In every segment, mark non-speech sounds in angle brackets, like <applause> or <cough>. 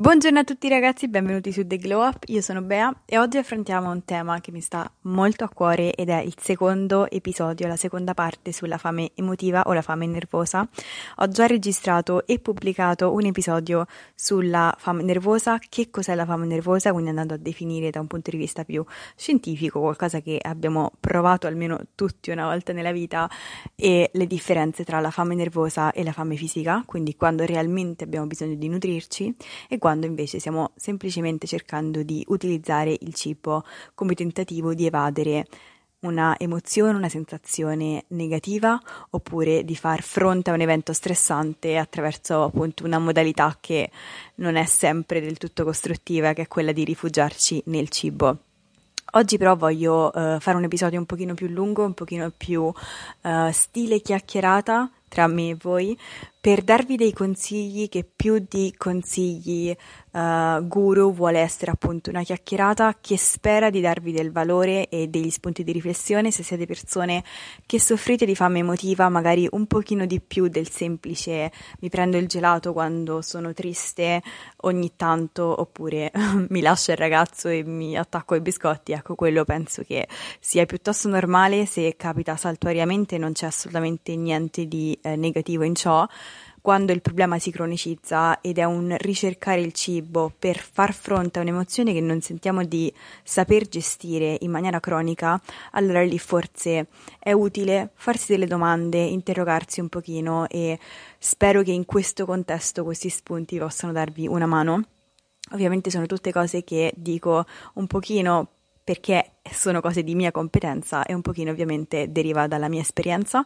Buongiorno a tutti ragazzi, benvenuti su The Glow Up, io sono Bea e oggi affrontiamo un tema che mi sta molto a cuore ed è il secondo episodio, la seconda parte sulla fame emotiva o la fame nervosa. Ho già registrato e pubblicato un episodio sulla fame nervosa, che cos'è la fame nervosa, quindi andando a definire da un punto di vista più scientifico, qualcosa che abbiamo provato almeno tutti una volta nella vita e le differenze tra la fame nervosa e la fame fisica, quindi quando realmente abbiamo bisogno di nutrirci e quando quando invece stiamo semplicemente cercando di utilizzare il cibo come tentativo di evadere una emozione, una sensazione negativa oppure di far fronte a un evento stressante attraverso appunto una modalità che non è sempre del tutto costruttiva, che è quella di rifugiarci nel cibo. Oggi però voglio uh, fare un episodio un pochino più lungo, un pochino più uh, stile chiacchierata tra me e voi, per darvi dei consigli che più di consigli uh, guru vuole essere appunto una chiacchierata che spera di darvi del valore e degli spunti di riflessione se siete persone che soffrite di fame emotiva, magari un pochino di più del semplice mi prendo il gelato quando sono triste ogni tanto oppure <laughs> mi lascia il ragazzo e mi attacco ai biscotti, ecco quello penso che sia piuttosto normale se capita saltuariamente, non c'è assolutamente niente di eh, negativo in ciò quando il problema si cronicizza ed è un ricercare il cibo per far fronte a un'emozione che non sentiamo di saper gestire in maniera cronica, allora lì forse è utile farsi delle domande, interrogarsi un pochino e spero che in questo contesto questi spunti possano darvi una mano. Ovviamente sono tutte cose che dico un pochino perché sono cose di mia competenza e un pochino ovviamente deriva dalla mia esperienza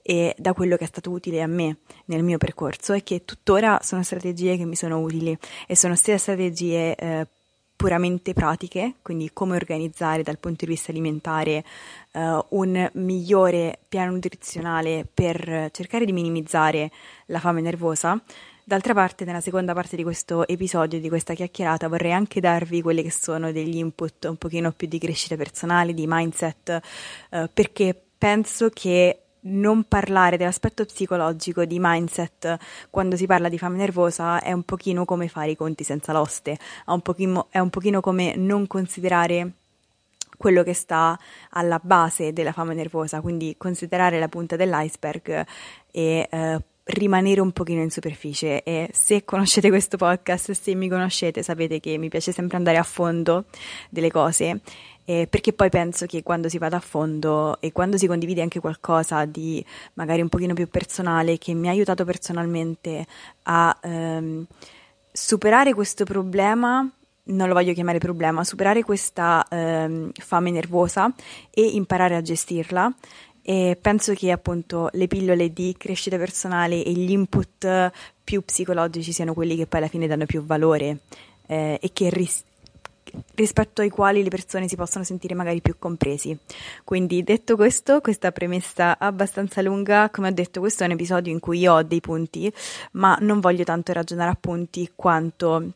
e da quello che è stato utile a me nel mio percorso e che tuttora sono strategie che mi sono utili e sono sia strategie eh, puramente pratiche, quindi come organizzare dal punto di vista alimentare uh, un migliore piano nutrizionale per cercare di minimizzare la fame nervosa, D'altra parte, nella seconda parte di questo episodio, di questa chiacchierata, vorrei anche darvi quelli che sono degli input un pochino più di crescita personale, di mindset, eh, perché penso che non parlare dell'aspetto psicologico di mindset quando si parla di fame nervosa è un pochino come fare i conti senza l'oste, è un pochino, è un pochino come non considerare quello che sta alla base della fame nervosa, quindi considerare la punta dell'iceberg e eh, rimanere un pochino in superficie. E se conoscete questo podcast, se mi conoscete, sapete che mi piace sempre andare a fondo delle cose. Eh, perché poi penso che quando si vada a fondo e quando si condivide anche qualcosa di magari un pochino più personale che mi ha aiutato personalmente a ehm, superare questo problema non lo voglio chiamare problema, superare questa ehm, fame nervosa e imparare a gestirla e penso che appunto le pillole di crescita personale e gli input più psicologici siano quelli che poi alla fine danno più valore eh, e che ris- rispetto ai quali le persone si possono sentire magari più compresi. Quindi detto questo, questa premessa abbastanza lunga, come ho detto, questo è un episodio in cui io ho dei punti, ma non voglio tanto ragionare a punti quanto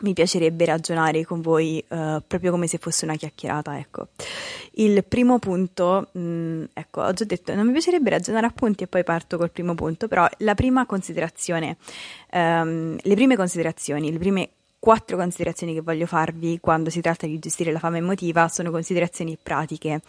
mi piacerebbe ragionare con voi uh, proprio come se fosse una chiacchierata, ecco. Il primo punto, mh, mm, ecco, ho già detto, non mi piacerebbe ragionare a punti e poi parto col primo punto, però la prima considerazione, um, le prime considerazioni, le prime quattro considerazioni che voglio farvi quando si tratta di gestire la fame emotiva sono considerazioni pratiche.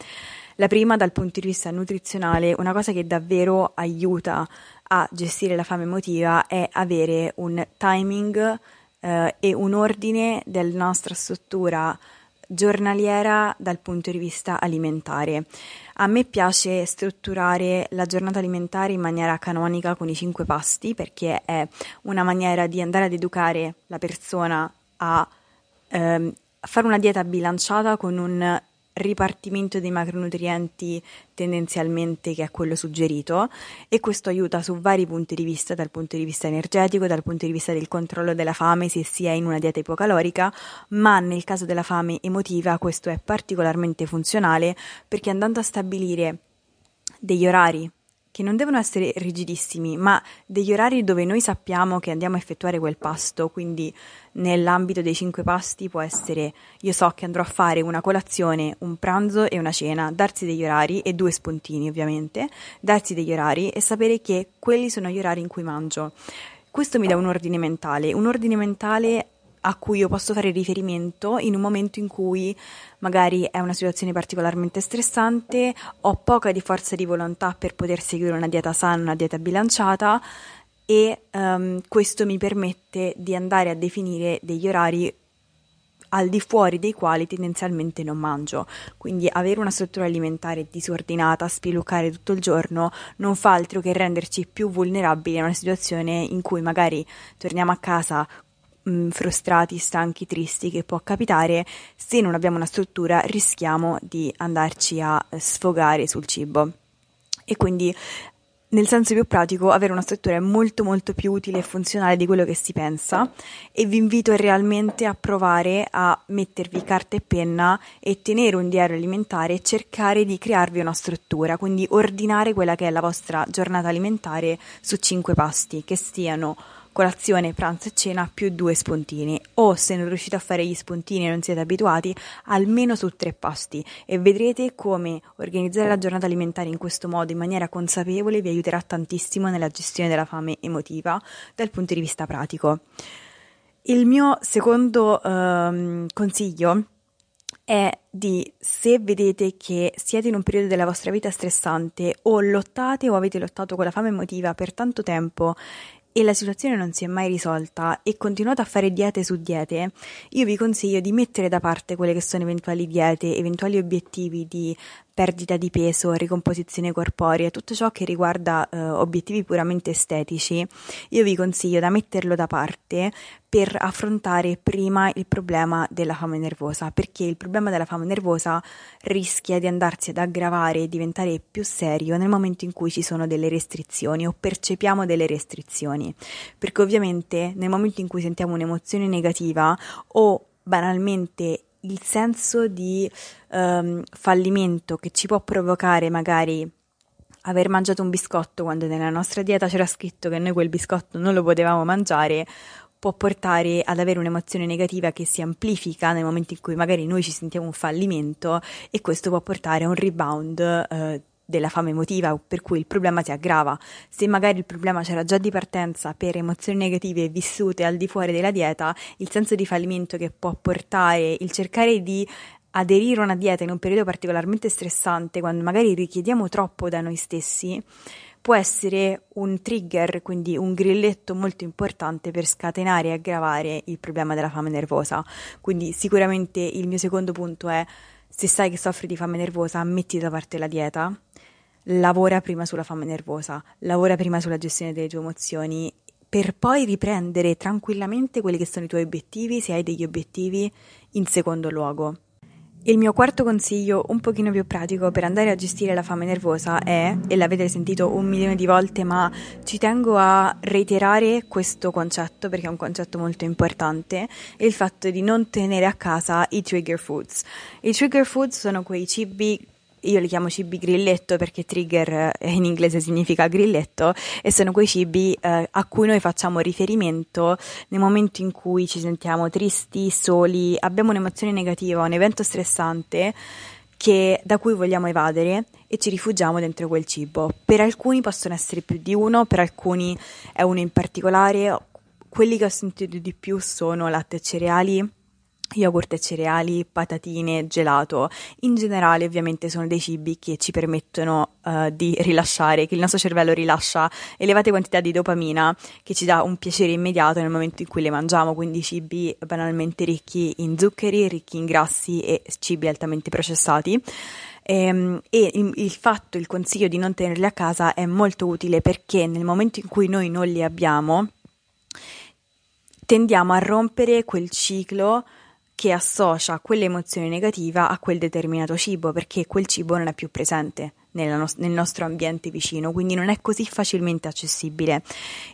La prima, dal punto di vista nutrizionale, una cosa che davvero aiuta a gestire la fame emotiva è avere un timing eh, e un ordine della nostra struttura giornaliera dal punto di vista alimentare. A me piace strutturare la giornata alimentare in maniera canonica con i cinque pasti perché è una maniera di andare ad educare la persona a ehm, fare una dieta bilanciata con un ripartimento dei macronutrienti tendenzialmente che è quello suggerito e questo aiuta su vari punti di vista, dal punto di vista energetico, dal punto di vista del controllo della fame se si è in una dieta ipocalorica, ma nel caso della fame emotiva questo è particolarmente funzionale perché andando a stabilire degli orari che non devono essere rigidissimi, ma degli orari dove noi sappiamo che andiamo a effettuare quel pasto, quindi nell'ambito dei cinque pasti può essere io so che andrò a fare una colazione, un pranzo e una cena, darsi degli orari e due spuntini ovviamente, darsi degli orari e sapere che quelli sono gli orari in cui mangio. Questo mi dà un ordine mentale, un ordine mentale a cui io posso fare riferimento in un momento in cui magari è una situazione particolarmente stressante, ho poca di forza di volontà per poter seguire una dieta sana, una dieta bilanciata e um, questo mi permette di andare a definire degli orari al di fuori dei quali tendenzialmente non mangio. Quindi avere una struttura alimentare disordinata, spiluccare tutto il giorno, non fa altro che renderci più vulnerabili a una situazione in cui magari torniamo a casa mh, mm, frustrati, stanchi, tristi che può capitare, se non abbiamo una struttura rischiamo di andarci a sfogare sul cibo. E quindi nel senso più pratico, avere una struttura è molto molto più utile e funzionale di quello che si pensa e vi invito realmente a provare a mettervi carta e penna e tenere un diario alimentare e cercare di crearvi una struttura, quindi ordinare quella che è la vostra giornata alimentare su cinque pasti, che siano colazione, pranzo e cena più due spuntini o se non riuscite a fare gli spuntini e non siete abituati almeno su tre pasti e vedrete come organizzare la giornata alimentare in questo modo in maniera consapevole vi aiuterà tantissimo nella gestione della fame emotiva dal punto di vista pratico. Il mio secondo um, consiglio è di se vedete che siete in un periodo della vostra vita stressante o lottate o avete lottato con la fame emotiva per tanto tempo e la situazione non si è mai risolta e continuate a fare diete su diete, io vi consiglio di mettere da parte quelle che sono eventuali diete, eventuali obiettivi di perdita di peso, ricomposizione corporea, tutto ciò che riguarda eh, obiettivi puramente estetici, io vi consiglio da metterlo da parte per affrontare prima il problema della fame nervosa, perché il problema della fame nervosa rischia di andarsi ad aggravare e diventare più serio nel momento in cui ci sono delle restrizioni o percepiamo delle restrizioni, perché ovviamente nel momento in cui sentiamo un'emozione negativa o banalmente il senso di um, fallimento che ci può provocare magari aver mangiato un biscotto quando nella nostra dieta c'era scritto che noi quel biscotto non lo potevamo mangiare può portare ad avere un'emozione negativa che si amplifica nel momento in cui magari noi ci sentiamo un fallimento e questo può portare a un rebound eh, della fame emotiva, per cui il problema si aggrava. Se magari il problema c'era già di partenza per emozioni negative vissute al di fuori della dieta, il senso di fallimento che può portare il cercare di aderire a una dieta in un periodo particolarmente stressante, quando magari richiediamo troppo da noi stessi, può essere un trigger, quindi un grilletto molto importante per scatenare e aggravare il problema della fame nervosa. Quindi sicuramente il mio secondo punto è se sai che soffri di fame nervosa, metti da parte la dieta, lavora prima sulla fame nervosa, lavora prima sulla gestione delle tue emozioni per poi riprendere tranquillamente quelli che sono i tuoi obiettivi, se hai degli obiettivi, in secondo luogo. Il mio quarto consiglio, un pochino più pratico per andare a gestire la fame nervosa è, e l'avete sentito un milione di volte, ma ci tengo a reiterare questo concetto perché è un concetto molto importante, il fatto di non tenere a casa i trigger foods. I trigger foods sono quei cibi io li chiamo cibi grilletto perché trigger eh, in inglese significa grilletto e sono quei cibi eh, a cui noi facciamo riferimento nel momento in cui ci sentiamo tristi, soli, abbiamo un'emozione negativa, un evento stressante che, da cui vogliamo evadere e ci rifugiamo dentro quel cibo. Per alcuni possono essere più di uno, per alcuni è uno in particolare. Quelli che ho sentito di più sono latte e cereali, yogurt e cereali, patatine, gelato. In generale, ovviamente, sono dei cibi che ci permettono uh, di rilasciare, che il nostro cervello rilascia elevate quantità di dopamina che ci dà un piacere immediato nel momento in cui le mangiamo, quindi cibi banalmente ricchi in zuccheri, ricchi in grassi e cibi altamente processati. E, ehm, e il, fatto, il consiglio di non tenerli a casa è molto utile perché nel momento in cui noi non li abbiamo, tendiamo a rompere quel ciclo che associa quell'emozione negativa a quel determinato cibo, perché quel cibo non è più presente no- nel nostro ambiente vicino, quindi non è così facilmente accessibile.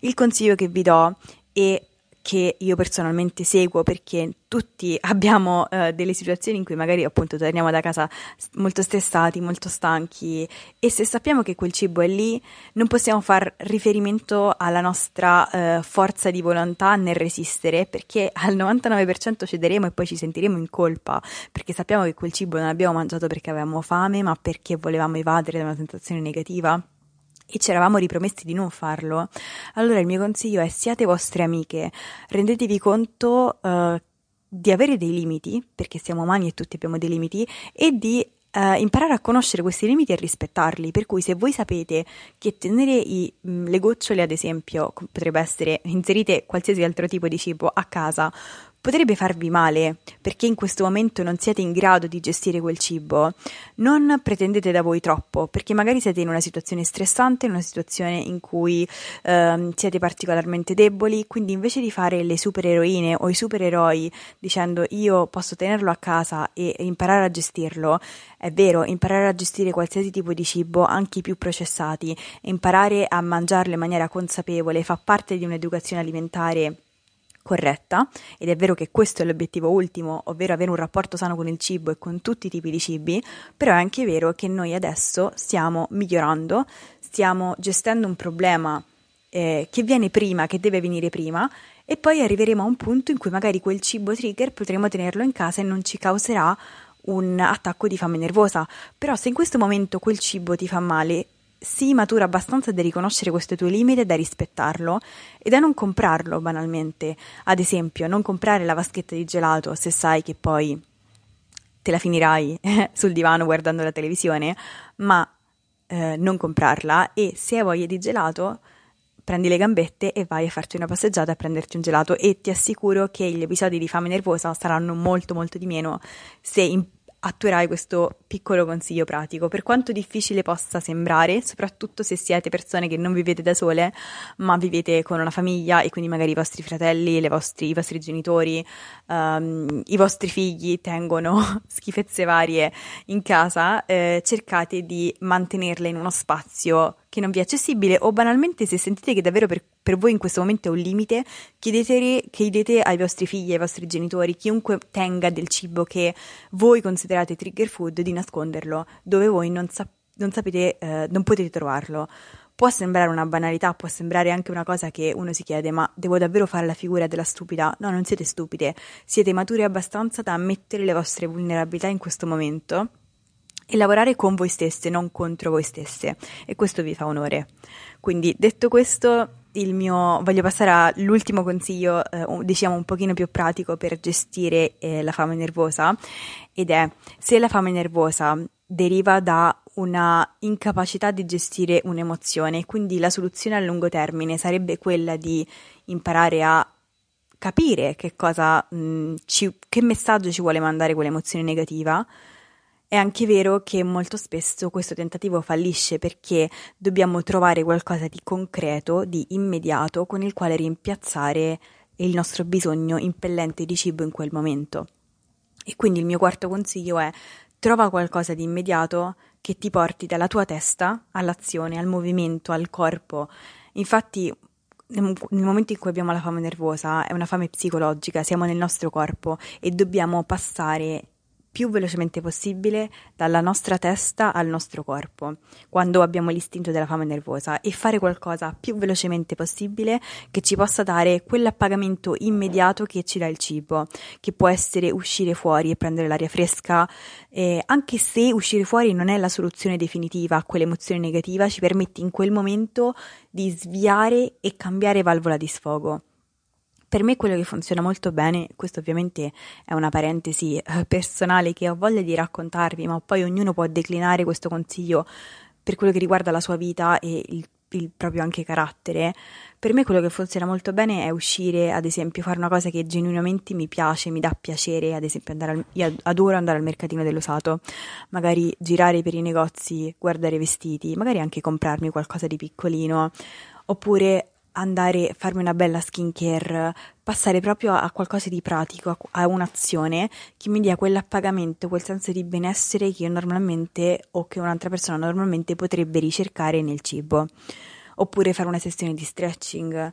Il consiglio che vi do e che io personalmente seguo perché tutti <laughs> abbiamo eh, delle situazioni in cui magari appunto torniamo da casa molto stressati, molto stanchi e se sappiamo che quel cibo è lì non possiamo far riferimento alla nostra eh, forza di volontà nel resistere perché al 99% cederemo e poi ci sentiremo in colpa perché sappiamo che quel cibo non abbiamo mangiato perché avevamo fame ma perché volevamo evadere da una sensazione negativa e ci eravamo ripromessi di non farlo, allora il mio consiglio è siate vostre amiche, rendetevi conto uh, di avere dei limiti, perché siamo umani e tutti abbiamo dei limiti, e di Uh, imparare a conoscere questi limiti e rispettarli. Per cui, se voi sapete che tenere i, mh, le gocciole, ad esempio, potrebbe essere inserite qualsiasi altro tipo di cibo a casa, potrebbe farvi male perché in questo momento non siete in grado di gestire quel cibo, non pretendete da voi troppo perché magari siete in una situazione stressante, in una situazione in cui eh, siete particolarmente deboli, quindi invece di fare le supereroine o i supereroi dicendo io posso tenerlo a casa e imparare a gestirlo, è vero, imparare a gestire qualsiasi tipo di cibo, anche i più processati, imparare a mangiarlo in maniera consapevole fa parte di un'educazione alimentare corretta ed è vero che questo è l'obiettivo ultimo, ovvero avere un rapporto sano con il cibo e con tutti i tipi di cibi, però è anche vero che noi adesso stiamo migliorando, stiamo gestendo un problema eh, che viene prima, che deve venire prima e poi arriveremo a un punto in cui magari quel cibo trigger potremo tenerlo in casa e non ci causerà un attacco di fame nervosa, però se in questo momento quel cibo ti fa male sii matura abbastanza da riconoscere questo tuo limite e da rispettarlo e da non comprarlo banalmente. Ad esempio, non comprare la vaschetta di gelato se sai che poi te la finirai <laughs> sul divano guardando la televisione, ma eh, non comprarla e se hai voglia di gelato prendi le gambette e vai a farti una passeggiata a prenderti un gelato e ti assicuro che gli episodi di fame nervosa saranno molto molto di meno se in attuerai questo piccolo consiglio pratico, per quanto difficile possa sembrare, soprattutto se siete persone che non vivete da sole, ma vivete con una famiglia e quindi magari i vostri fratelli, vostri, i vostri genitori, um, i vostri figli tengono <laughs> schifezze varie in casa, eh, cercate di mantenerle in uno spazio che non vi è accessibile o banalmente se sentite che davvero per, per voi in questo momento è un limite, chiedete, chiedete ai vostri figli, ai vostri genitori, chiunque tenga del cibo che voi considerate trigger food, di nasconderlo dove voi non, sa- non sapete, eh, non potete trovarlo. Può sembrare una banalità, può sembrare anche una cosa che uno si chiede, ma devo davvero fare la figura della stupida? No, non siete stupide, siete mature abbastanza da ammettere le vostre vulnerabilità in questo momento e lavorare con voi stesse, non contro voi stesse. E questo vi fa onore. Quindi, detto questo, il mio, voglio passare all'ultimo consiglio, eh, diciamo un pochino più pratico per gestire eh, la fame nervosa, ed è se la fame nervosa deriva da una incapacità di gestire un'emozione, quindi la soluzione a lungo termine sarebbe quella di imparare a capire che cosa, mh, ci, che messaggio ci vuole mandare quell'emozione negativa, è anche vero che molto spesso questo tentativo fallisce perché dobbiamo trovare qualcosa di concreto, di immediato, con il quale rimpiazzare il nostro bisogno impellente di cibo in quel momento. E quindi il mio quarto consiglio è trova qualcosa di immediato che ti porti dalla tua testa all'azione, al movimento, al corpo. Infatti nel momento in cui abbiamo la fame nervosa è una fame psicologica, siamo nel nostro corpo e dobbiamo passare più velocemente possibile dalla nostra testa al nostro corpo, quando abbiamo l'istinto della fame nervosa, e fare qualcosa più velocemente possibile che ci possa dare quell'appagamento immediato che ci dà il cibo, che può essere uscire fuori e prendere l'aria fresca, eh, anche se uscire fuori non è la soluzione definitiva a quell'emozione negativa, ci permette in quel momento di sviare e cambiare valvola di sfogo. Per me quello che funziona molto bene, questo ovviamente è una parentesi eh, personale che ho voglia di raccontarvi, ma poi ognuno può declinare questo consiglio per quello che riguarda la sua vita e il, il proprio anche carattere. Per me quello che funziona molto bene è uscire, ad esempio, fare una cosa che genuinamente mi piace, mi dà piacere, ad esempio andare al, io adoro andare al mercatino dell'usato, magari girare per i negozi, guardare vestiti, magari anche comprarmi qualcosa di piccolino, oppure andare farmi una bella skincare, passare proprio a qualcosa di pratico, a un'azione che mi dia quell'appagamento, quel senso di benessere che io normalmente o che un'altra persona normalmente potrebbe ricercare nel cibo. Oppure fare una sessione di stretching.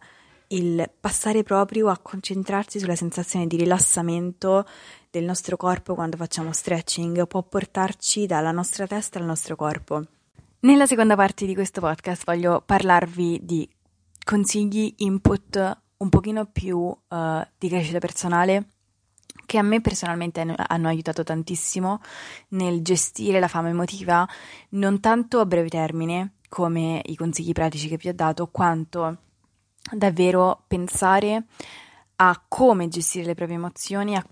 il passare proprio a concentrarsi sulla sensazione di rilassamento del nostro corpo quando facciamo stretching può portarci dalla nostra testa al nostro corpo. Nella seconda parte di questo podcast voglio parlarvi di consigli, input un pochino più uh, di crescita personale che a me personalmente hanno aiutato tantissimo nel gestire la fame emotiva, non tanto a breve termine, come i consigli pratici che vi ho dato, quanto davvero pensare a come gestire le proprie emozioni, a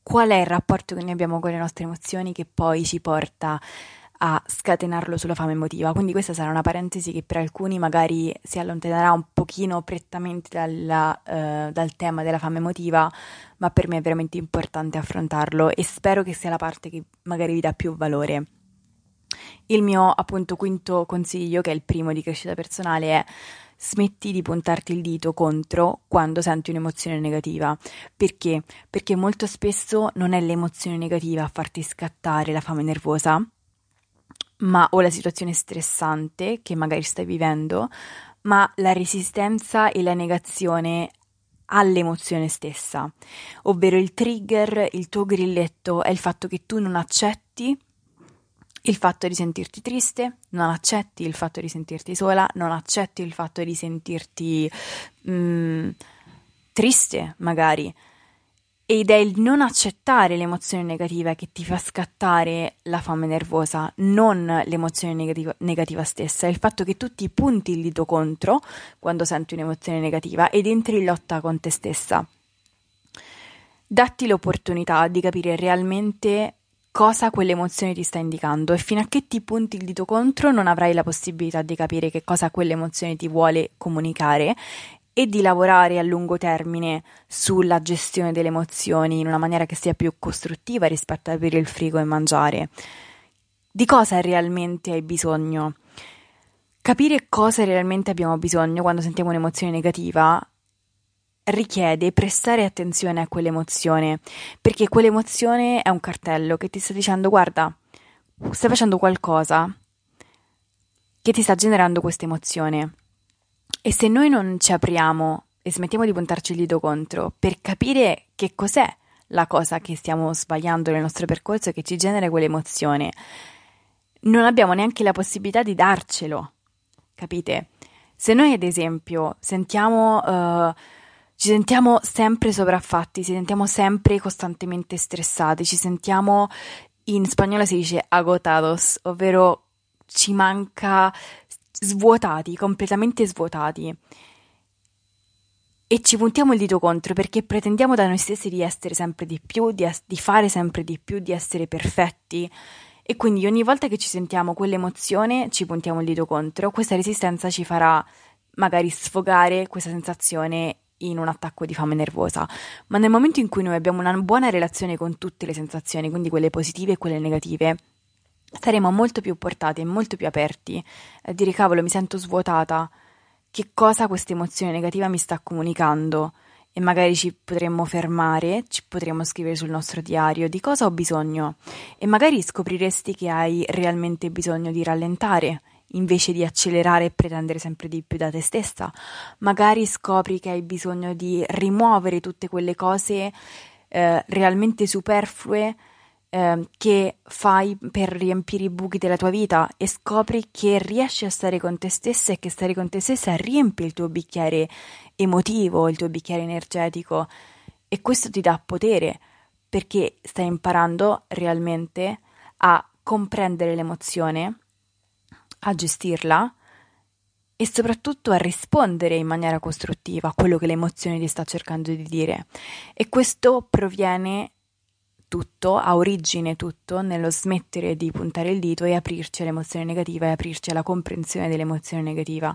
qual è il rapporto che noi abbiamo con le nostre emozioni che poi ci porta a scatenarlo sulla fame emotiva. Quindi questa sarà una parentesi che per alcuni magari si allontanerà un pochino prettamente dalla, uh, dal tema della fame emotiva, ma per me è veramente importante affrontarlo e spero che sia la parte che magari vi dà più valore. Il mio appunto quinto consiglio, che è il primo di crescita personale, è smetti di puntarti il dito contro quando senti un'emozione negativa. Perché? Perché molto spesso non è l'emozione negativa a farti scattare la fame nervosa, ma o la situazione stressante che magari stai vivendo, ma la resistenza e la negazione all'emozione stessa, ovvero il trigger, il tuo grilletto è il fatto che tu non accetti il fatto di sentirti triste, non accetti il fatto di sentirti sola, non accetti il fatto di sentirti mm, triste magari, ed è il non accettare l'emozione negativa che ti fa scattare la fame nervosa, non l'emozione negativa, negativa, stessa, è il fatto che tu ti punti il dito contro quando senti un'emozione negativa ed entri in lotta con te stessa. Datti l'opportunità di capire realmente cosa quell'emozione ti sta indicando e fino a che ti punti il dito contro non avrai la possibilità di capire che cosa quell'emozione ti vuole comunicare e di lavorare a lungo termine sulla gestione delle emozioni in una maniera che sia più costruttiva rispetto a aprire il frigo e mangiare. Di cosa realmente hai bisogno? Capire cosa realmente abbiamo bisogno quando sentiamo un'emozione negativa richiede prestare attenzione a quell'emozione, perché quell'emozione è un cartello che ti sta dicendo guarda, stai facendo qualcosa che ti sta generando questa emozione. E se noi non ci apriamo e smettiamo di puntarci il dito contro per capire che cos'è la cosa che stiamo sbagliando nel nostro percorso e che ci genera quell'emozione, non abbiamo neanche la possibilità di darcelo, capite? Se noi ad esempio sentiamo, uh, ci sentiamo sempre sopraffatti, ci sentiamo sempre costantemente stressati, ci sentiamo, in spagnolo si dice agotados, ovvero ci manca svuotati, completamente svuotati. E ci puntiamo il dito contro perché pretendiamo da noi stessi di essere sempre di più, di, es- di fare sempre di più, di essere perfetti. E quindi ogni volta che ci sentiamo quell'emozione ci puntiamo il dito contro. Questa resistenza ci farà magari sfogare questa sensazione in un attacco di fame nervosa, ma nel momento in cui noi abbiamo una buona relazione con tutte le sensazioni, quindi quelle positive e quelle negative, saremo molto più portati e molto più aperti. A dire cavolo mi sento svuotata, che cosa questa emozione negativa mi sta comunicando? E magari ci potremmo fermare, ci potremmo scrivere sul nostro diario. Di cosa ho bisogno? E magari scopriresti che hai realmente bisogno di rallentare invece di accelerare e pretendere sempre di più da te stessa. Magari scopri che hai bisogno di rimuovere tutte quelle cose eh, realmente superflue eh, che fai per riempire i buchi della tua vita e scopri che riesci a stare con te stessa e che stare con te stessa riempie il tuo bicchiere emotivo, il tuo bicchiere energetico e questo ti dà potere perché stai imparando realmente a comprendere l'emozione, a gestirla e soprattutto a rispondere in maniera costruttiva a quello che l'emozione ti sta cercando di dire. E questo proviene tutto, ha origine tutto nello smettere di puntare il dito e aprirci all'emozione negativa e aprirci alla comprensione dell'emozione negativa.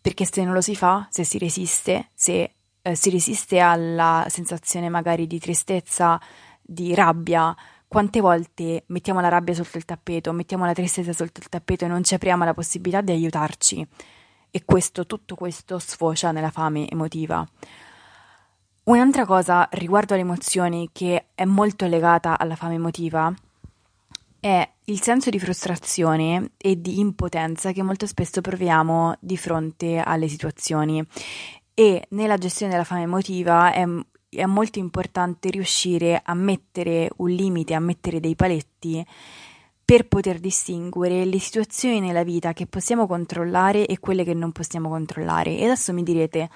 Perché se non lo si fa, se si resiste, se eh, si resiste alla sensazione magari di tristezza, di rabbia, quante volte mettiamo la rabbia sotto il tappeto, mettiamo la tristezza sotto il tappeto e non ci apriamo alla possibilità di aiutarci. E questo, tutto questo sfocia nella fame emotiva. Un'altra cosa riguardo alle emozioni che è molto legata alla fame emotiva è il senso di frustrazione e di impotenza che molto spesso proviamo di fronte alle situazioni e nella gestione della fame emotiva è, è molto importante riuscire a mettere un limite, a mettere dei paletti per poter distinguere le situazioni nella vita che possiamo controllare e quelle che non possiamo controllare. E adesso mi direte,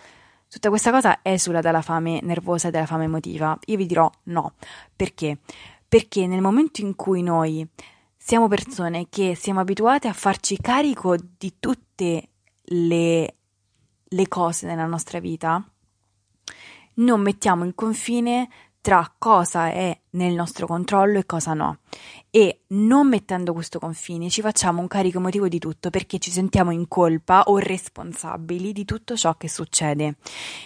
tutta questa cosa esula dalla fame nervosa e dalla fame emotiva. Io vi dirò no. Perché? Perché nel momento in cui noi siamo persone che siamo abituate a farci carico di tutte le, le cose nella nostra vita, non mettiamo il confine tra cosa è nel nostro controllo e cosa no. E non mettendo questo confine ci facciamo un carico emotivo di tutto perché ci sentiamo in colpa o responsabili di tutto ciò che succede.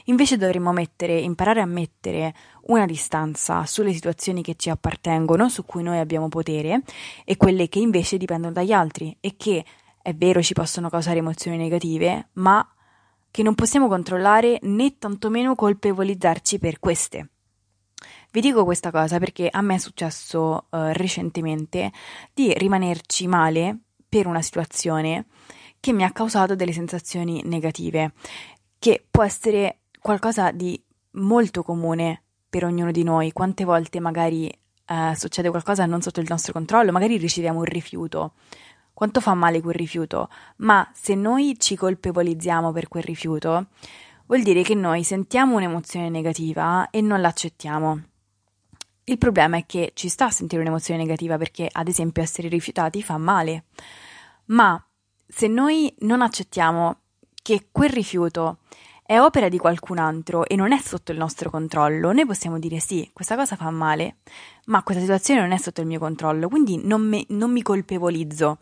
Invece dovremmo mettere, imparare a mettere una distanza sulle situazioni che ci appartengono, su cui noi abbiamo potere, e quelle che invece dipendono dagli altri e che è vero ci possono causare emozioni negative, ma che non possiamo controllare né tantomeno colpevolizzarci per queste. Vi dico questa cosa perché a me è successo uh, recentemente di rimanerci male per una situazione che mi ha causato delle sensazioni negative, che può essere qualcosa di molto comune per ognuno di noi. Quante volte magari uh, succede qualcosa non sotto il nostro controllo, magari riceviamo un rifiuto. Quanto fa male quel rifiuto? Ma se noi ci colpevolizziamo per quel rifiuto, vuol dire che noi sentiamo un'emozione negativa e non l'accettiamo. Il problema è che ci sta a sentire un'emozione negativa perché, ad esempio, essere rifiutati fa male. Ma se noi non accettiamo che quel rifiuto è opera di qualcun altro e non è sotto il nostro controllo, noi possiamo dire sì, questa cosa fa male, ma questa situazione non è sotto il mio controllo, quindi non, me, non mi colpevolizzo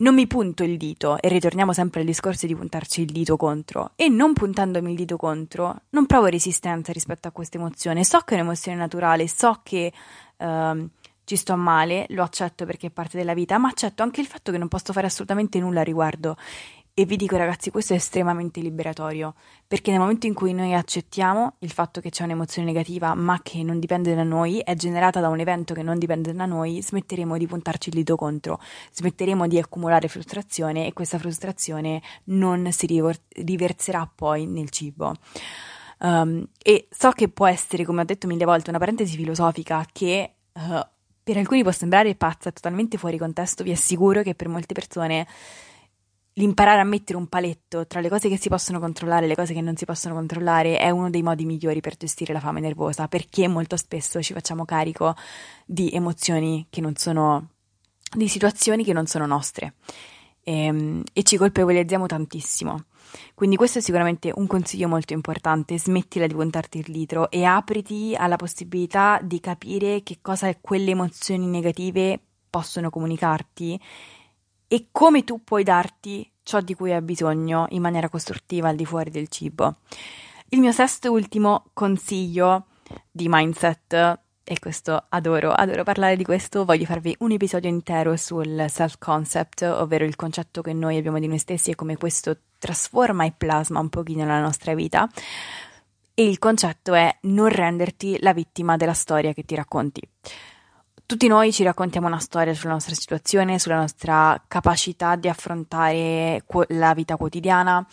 non mi punto il dito, e ritorniamo sempre al discorso di puntarci il dito contro, e non puntandomi il dito contro, non provo resistenza rispetto a questa emozione. So che è un'emozione naturale, so che uh, ci sto male, lo accetto perché è parte della vita, ma accetto anche il fatto che non posso fare assolutamente nulla a riguardo. E vi dico ragazzi, questo è estremamente liberatorio, perché nel momento in cui noi accettiamo il fatto che c'è un'emozione negativa, ma che non dipende da noi, è generata da un evento che non dipende da noi, smetteremo di puntarci il dito contro, smetteremo di accumulare frustrazione e questa frustrazione non si riverserà poi nel cibo. Um, e so che può essere, come ho detto mille volte, una parentesi filosofica che uh, per alcuni può sembrare pazza, totalmente fuori contesto, vi assicuro che per molte persone l'imparare a mettere un paletto tra le cose che si possono controllare e le cose che non si possono controllare è uno dei modi migliori per gestire la fame nervosa, perché molto spesso ci facciamo carico di emozioni che non sono, di situazioni che non sono nostre e, ehm, e ci colpevolizziamo tantissimo. Quindi questo è sicuramente un consiglio molto importante, smettila di puntarti il litro e apriti alla possibilità di capire che cosa quelle emozioni negative possono comunicarti e come tu puoi darti ciò di cui hai bisogno in maniera costruttiva al di fuori del cibo. Il mio sesto e ultimo consiglio di mindset, e questo adoro, adoro parlare di questo, voglio farvi un episodio intero sul self-concept, ovvero il concetto che noi abbiamo di noi stessi e come questo trasforma e plasma un pochino la nostra vita. E il concetto è non renderti la vittima della storia che ti racconti. Tutti noi ci raccontiamo una storia sulla nostra situazione, sulla nostra capacità di affrontare la vita quotidiana,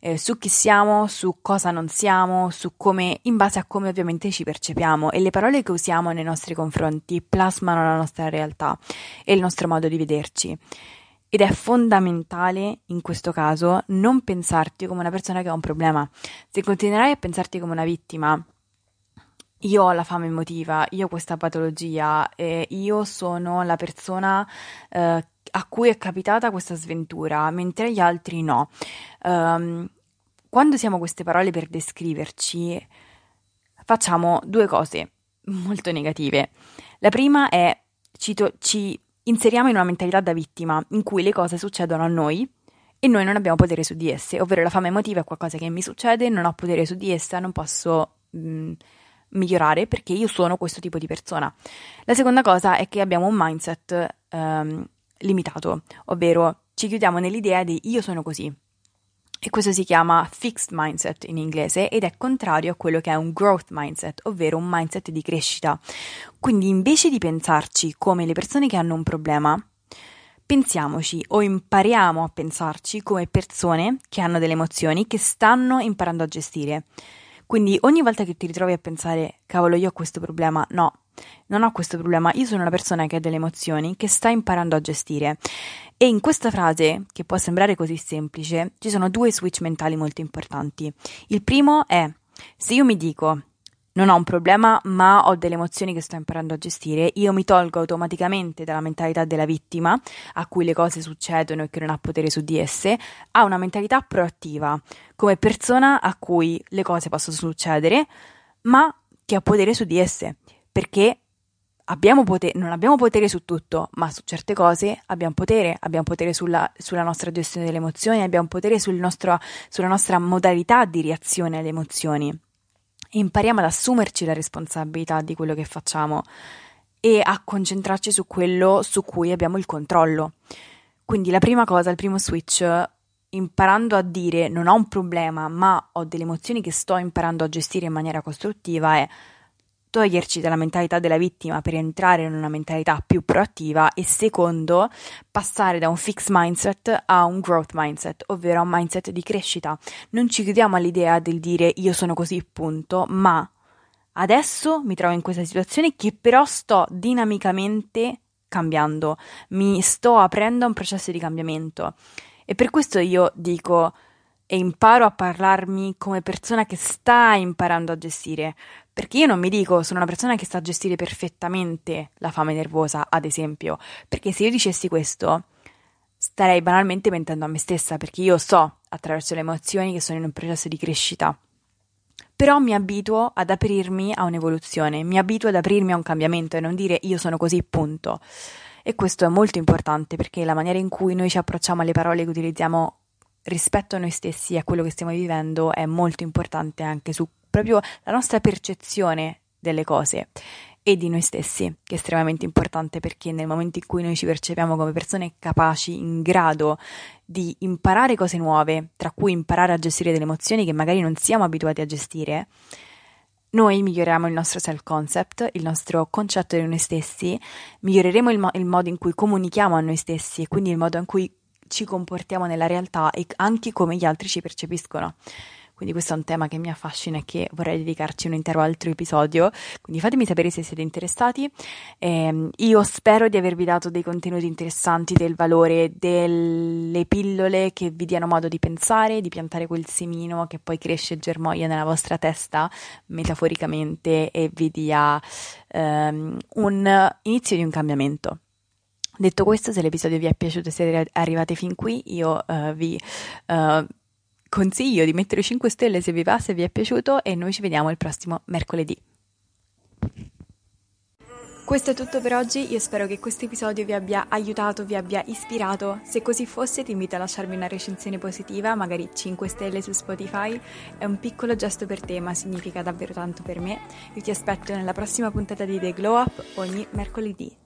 eh, su chi siamo, su cosa non siamo, su come, in base a come ovviamente ci percepiamo e le parole che usiamo nei nostri confronti plasmano la nostra realtà e il nostro modo di vederci. Ed è fondamentale in questo caso non pensarti come una persona che ha un problema. Se continuerai a pensarti come una vittima, io ho la fame emotiva, io ho questa patologia e io sono la persona eh, a cui è capitata questa sventura, mentre gli altri no. Um, quando usiamo queste parole per descriverci, facciamo due cose molto negative. La prima è ci, to- ci inseriamo in una mentalità da vittima in cui le cose succedono a noi e noi non abbiamo potere su di esse, ovvero la fame emotiva è qualcosa che mi succede, non ho potere su di essa, non posso mh, mm, migliorare perché io sono questo tipo di persona. La seconda cosa è che abbiamo un mindset um, limitato, ovvero ci chiudiamo nell'idea di io sono così. E questo si chiama fixed mindset in inglese ed è contrario a quello che è un growth mindset, ovvero un mindset di crescita. Quindi invece di pensarci come le persone che hanno un problema, pensiamoci o impariamo a pensarci come persone che hanno delle emozioni che stanno imparando a gestire. Quindi ogni volta che ti ritrovi a pensare, cavolo, io ho questo problema, no, non ho questo problema, io sono una persona che ha delle emozioni che sta imparando a gestire. E in questa frase, che può sembrare così semplice, ci sono due switch mentali molto importanti. Il primo è, se io mi dico, non ho un problema, ma ho delle emozioni che sto imparando a gestire, io mi tolgo automaticamente dalla mentalità della vittima, a cui le cose succedono e che non ha potere su di esse, a una mentalità proattiva, come persona a cui le cose possono succedere, ma che ha potere su di esse, perché abbiamo potere, non abbiamo potere su tutto, ma su certe cose abbiamo potere, abbiamo potere sulla, sulla nostra gestione delle emozioni, abbiamo potere sul nostro, sulla nostra modalità di reazione alle emozioni impariamo ad assumerci la responsabilità di quello che facciamo e a concentrarci su quello su cui abbiamo il controllo. Quindi la prima cosa, il primo switch, imparando a dire non ho un problema, ma ho delle emozioni che sto imparando a gestire in maniera costruttiva è toglierci dalla mentalità della vittima per entrare in una mentalità più proattiva e secondo passare da un fixed mindset a un growth mindset, ovvero a un mindset di crescita. Non ci chiudiamo all'idea del dire io sono così, punto, ma adesso mi trovo in questa situazione che però sto dinamicamente cambiando, mi sto aprendo a un processo di cambiamento. E per questo io dico e imparo a parlarmi come persona che sta imparando a gestire, perché io non mi dico sono una persona che sa gestire perfettamente la fame nervosa, ad esempio, perché se io dicessi questo starei banalmente mentendo a me stessa, perché io so attraverso le emozioni che sono in un processo di crescita. Però mi abituo ad aprirmi a un'evoluzione, mi abituo ad aprirmi a un cambiamento e non dire io sono così, punto. E questo è molto importante perché la maniera in cui noi ci approcciamo alle parole che utilizziamo rispetto a noi stessi e a quello che stiamo vivendo è molto importante anche su proprio la nostra percezione delle cose e di noi stessi, che è estremamente importante perché nel momento in cui noi ci percepiamo come persone capaci, in grado di imparare cose nuove, tra cui imparare a gestire delle emozioni che magari non siamo abituati a gestire, noi miglioriamo il nostro self-concept, il nostro concetto di noi stessi, miglioreremo il, mo- il modo in cui comunichiamo a noi stessi e quindi il modo in cui ci comportiamo nella realtà e anche come gli altri ci percepiscono. Quindi questo è un tema che mi affascina e che vorrei dedicarci un intero altro episodio. Quindi fatemi sapere se siete interessati. Eh, io spero di avervi dato dei contenuti interessanti, del valore, delle pillole che vi diano modo di pensare, di piantare quel semino che poi cresce e germoglia nella vostra testa, metaforicamente, e vi dia ehm, un inizio di un cambiamento. Detto questo, se l'episodio vi è piaciuto e siete arrivati fin qui, io uh, vi uh, consiglio di mettere 5 stelle se vi va, se vi è piaciuto e noi ci vediamo il prossimo mercoledì. Questo è tutto per oggi, io spero che questo episodio vi abbia aiutato, vi abbia ispirato. Se così fosse ti invito a lasciarmi una recensione positiva, magari 5 stelle su Spotify. È un piccolo gesto per te, ma significa davvero tanto per me. Io ti aspetto nella prossima puntata di The Glow Up ogni mercoledì.